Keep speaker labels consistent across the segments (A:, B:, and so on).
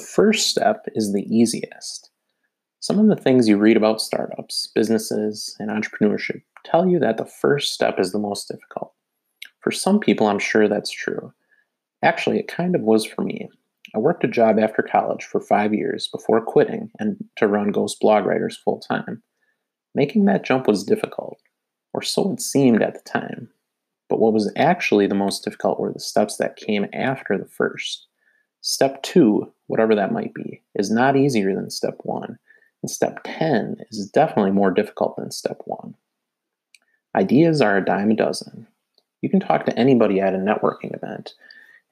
A: first step is the easiest. Some of the things you read about startups, businesses, and entrepreneurship tell you that the first step is the most difficult. For some people, I'm sure that's true. Actually, it kind of was for me. I worked a job after college for five years before quitting and to run Ghost Blog Writers full time. Making that jump was difficult, or so it seemed at the time. But what was actually the most difficult were the steps that came after the first. Step two, whatever that might be, is not easier than step one, and step 10 is definitely more difficult than step one. Ideas are a dime a dozen. You can talk to anybody at a networking event,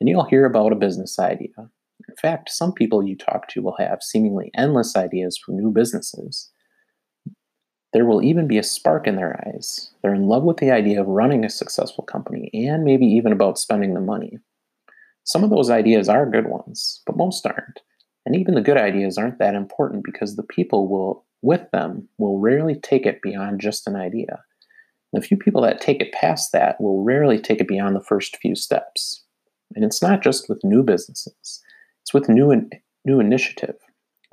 A: and you'll hear about a business idea. In fact, some people you talk to will have seemingly endless ideas for new businesses. There will even be a spark in their eyes. They're in love with the idea of running a successful company and maybe even about spending the money. Some of those ideas are good ones, but most aren't. And even the good ideas aren't that important because the people will with them will rarely take it beyond just an idea. The few people that take it past that will rarely take it beyond the first few steps. And it's not just with new businesses. It's with new in, new initiative.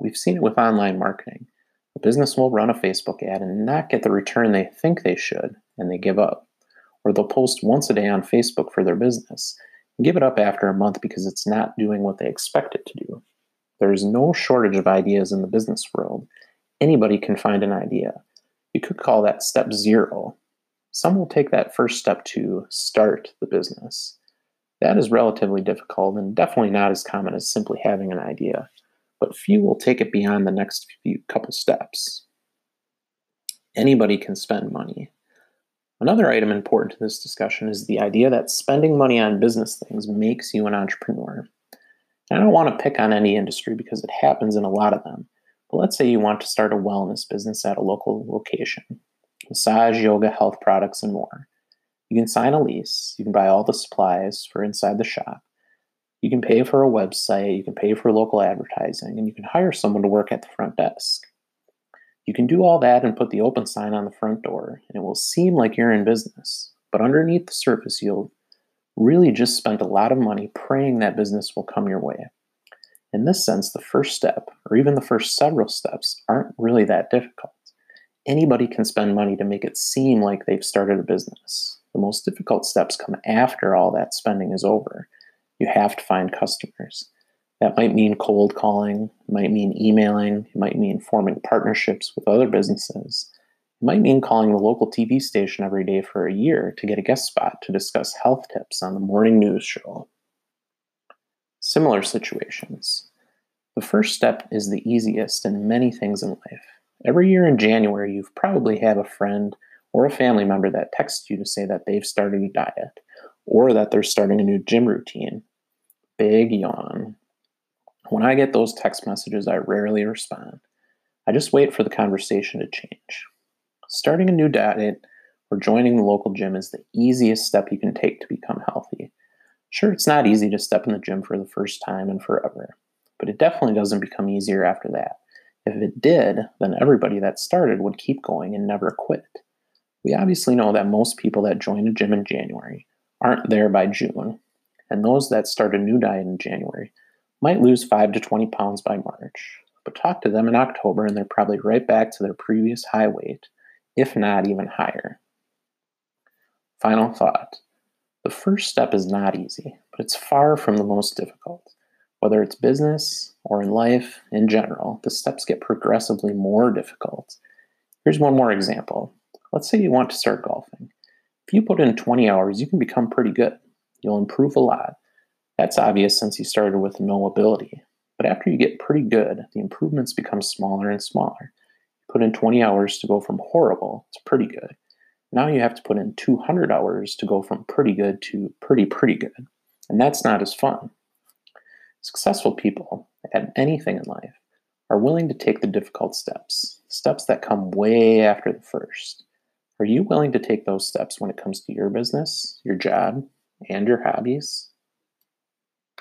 A: We've seen it with online marketing. A business will run a Facebook ad and not get the return they think they should, and they give up. Or they'll post once a day on Facebook for their business give it up after a month because it's not doing what they expect it to do. There is no shortage of ideas in the business world. Anybody can find an idea. You could call that step zero. Some will take that first step to start the business. That is relatively difficult and definitely not as common as simply having an idea, but few will take it beyond the next few couple steps. Anybody can spend money. Another item important to this discussion is the idea that spending money on business things makes you an entrepreneur. I don't want to pick on any industry because it happens in a lot of them. But let's say you want to start a wellness business at a local location massage, yoga, health products, and more. You can sign a lease, you can buy all the supplies for inside the shop, you can pay for a website, you can pay for local advertising, and you can hire someone to work at the front desk. You can do all that and put the open sign on the front door, and it will seem like you're in business. But underneath the surface, you'll really just spent a lot of money praying that business will come your way. In this sense, the first step, or even the first several steps, aren't really that difficult. Anybody can spend money to make it seem like they've started a business. The most difficult steps come after all that spending is over. You have to find customers. That might mean cold calling, might mean emailing, might mean forming partnerships with other businesses. Might mean calling the local TV station every day for a year to get a guest spot to discuss health tips on the morning news show. Similar situations. The first step is the easiest in many things in life. Every year in January, you've probably had a friend or a family member that texts you to say that they've started a diet or that they're starting a new gym routine. Big yawn. When I get those text messages, I rarely respond. I just wait for the conversation to change. Starting a new diet or joining the local gym is the easiest step you can take to become healthy. Sure, it's not easy to step in the gym for the first time and forever, but it definitely doesn't become easier after that. If it did, then everybody that started would keep going and never quit. We obviously know that most people that join a gym in January aren't there by June, and those that start a new diet in January might lose 5 to 20 pounds by March. But talk to them in October and they're probably right back to their previous high weight if not even higher. Final thought the first step is not easy, but it's far from the most difficult. Whether it's business or in life in general, the steps get progressively more difficult. Here's one more example. Let's say you want to start golfing. If you put in 20 hours, you can become pretty good. You'll improve a lot. That's obvious since you started with no ability. But after you get pretty good, the improvements become smaller and smaller You put in 20 hours to go from horrible to pretty good. Now you have to put in 200 hours to go from pretty good to pretty, pretty good. And that's not as fun. Successful people at anything in life are willing to take the difficult steps, steps that come way after the first. Are you willing to take those steps when it comes to your business, your job, and your hobbies?